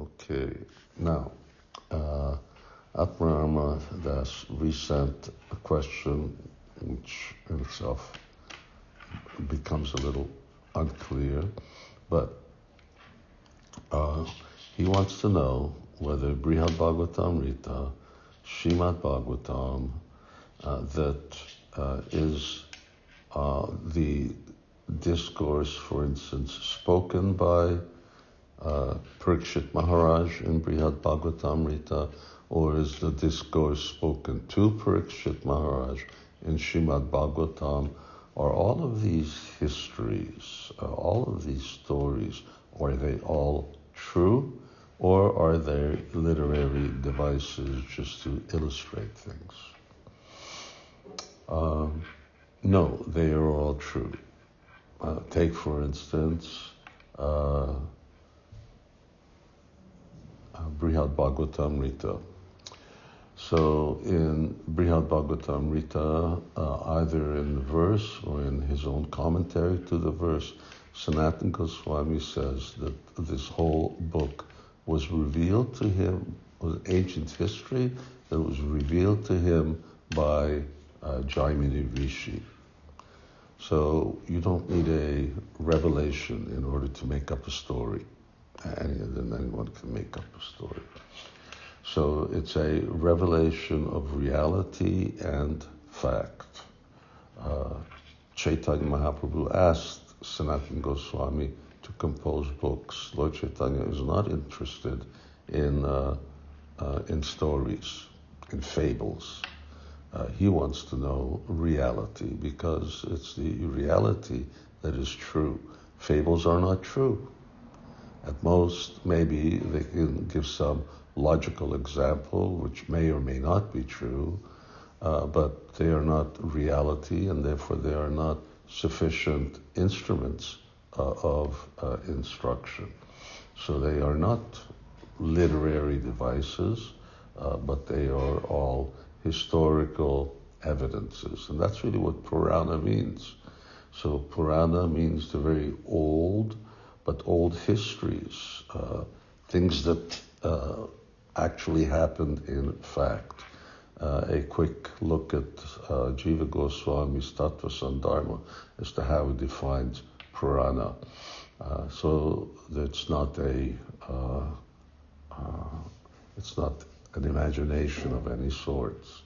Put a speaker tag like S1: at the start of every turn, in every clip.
S1: Okay, now, uh, Atmarama Das resent a question which in itself becomes a little unclear, but uh, he wants to know whether Brihad Bhagavatamrita, Shrimad Bhagavatam, uh, that uh, is uh, the discourse, for instance, spoken by uh, Parikshit Maharaj in Brihad Bhagavatamrita, or is the discourse spoken to Parikshit Maharaj in Shrimad Bhagavatam? Are all of these histories, all of these stories, are they all true? Or are they literary devices just to illustrate things? Um, no, they are all true. Uh, take, for instance, uh, uh, Brihad Bhagavatamrita. So in Brihad Bhagavatamrita, uh, either in the verse or in his own commentary to the verse, Sanatana Goswami says that this whole book was revealed to him, was ancient history that was revealed to him by uh, Jaimini Rishi. So you don't need a revelation in order to make up a story. Any, then anyone can make up a story. So it's a revelation of reality and fact. Uh, Chaitanya Mahaprabhu asked Sanatana Goswami to compose books. Lord Chaitanya is not interested in uh, uh, in stories, in fables. Uh, he wants to know reality because it's the reality that is true. Fables are not true. At most, maybe they can give some logical example which may or may not be true, uh, but they are not reality and therefore they are not sufficient instruments uh, of uh, instruction. So they are not literary devices, uh, but they are all historical evidences. And that's really what Purana means. So Purana means the very old, but old histories, uh, things that uh, actually happened in fact. Uh, a quick look at uh, Jiva Goswami's Tattva Sandarbha as to how he defines Purana. Uh, so it's not a it's not an imagination of any sorts.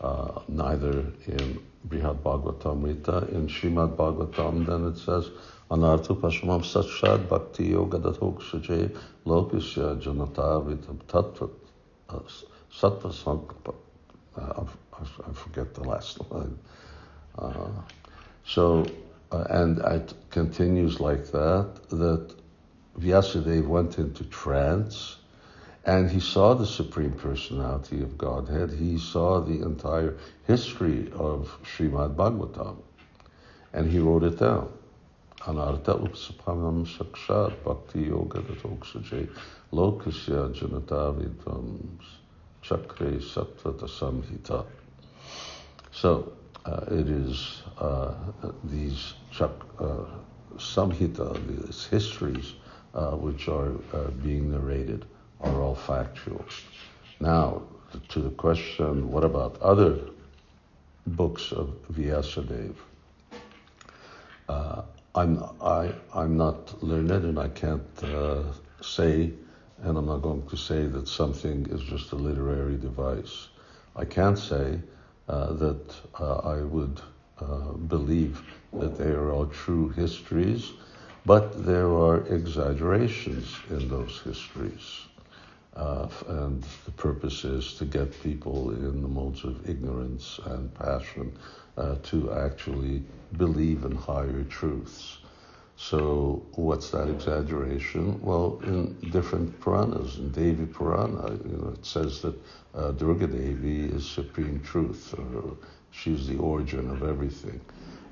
S1: Uh, neither in Brihad Bhagavatamrita, in Shrimad Bhagavatam, then it says, Anartha Pashmam Satshad Bhakti Yoga Datoksaje Lokasya Janata Vitam Tattva uh, Sattva Sankapa. Uh, I forget the last line. Uh, so, uh, and it continues like that, that Vyasadeva went into trance and he saw the Supreme Personality of Godhead. He saw the entire history of Srimad Bhagavatam. And he wrote it down. Anartha upsapanam sakshat bhakti yoga datoksaje lokasya janatavidam chakre sattvata samhita. So uh, it is uh, these chak, uh, samhita, these histories, uh, which are uh, being narrated are all factual. Now, to the question, what about other books of Vyasadeva? Uh, I'm, I, I'm not learned and I can't uh, say, and I'm not going to say that something is just a literary device. I can't say uh, that uh, I would uh, believe that they are all true histories, but there are exaggerations in those histories. Uh, and the purpose is to get people in the modes of ignorance and passion uh, to actually believe in higher truths. So, what's that exaggeration? Well, in different Puranas, in Devi Purana, you know, it says that uh, Durga Devi is supreme truth, she's the origin of everything.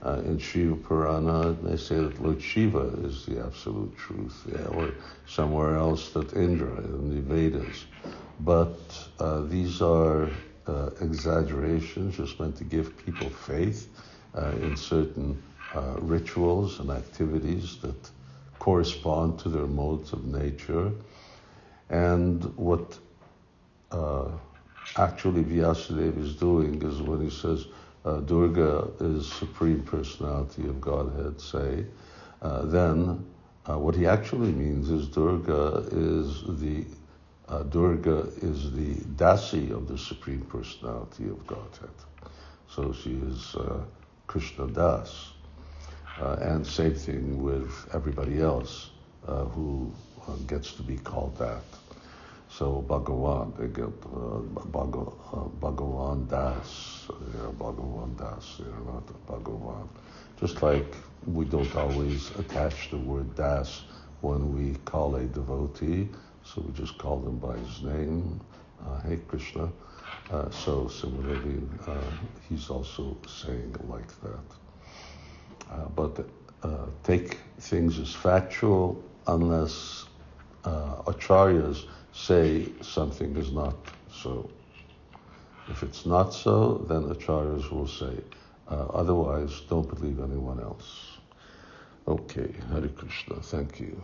S1: Uh, in Shiva Purana, they say that Lord Shiva is the absolute truth, yeah, or somewhere else that Indra in the Vedas. But uh, these are uh, exaggerations just meant to give people faith uh, in certain uh, rituals and activities that correspond to their modes of nature. And what uh, actually Vyasadeva is doing is when he says uh, Durga is Supreme Personality of Godhead, say, uh, then uh, what he actually means is Durga is the uh, Durga is the Dasi of the Supreme Personality of Godhead. So she is uh, Krishna Das. Uh, and same thing with everybody else who gets to be called that. So Bhagavan, they get uh, Bhagavan Das, know, Bhagavan Das, know, not Bhagavan. Just like we don't always attach the word Das when we call a devotee, so we just call them by his name, uh, Hey Krishna. Uh, so similarly, uh, he's also saying like that. Uh, but uh, take things as factual unless uh, acharyas say something is not so. If it's not so, then acharyas will say. Uh, otherwise, don't believe anyone else. Okay, Hare Krishna. Thank you.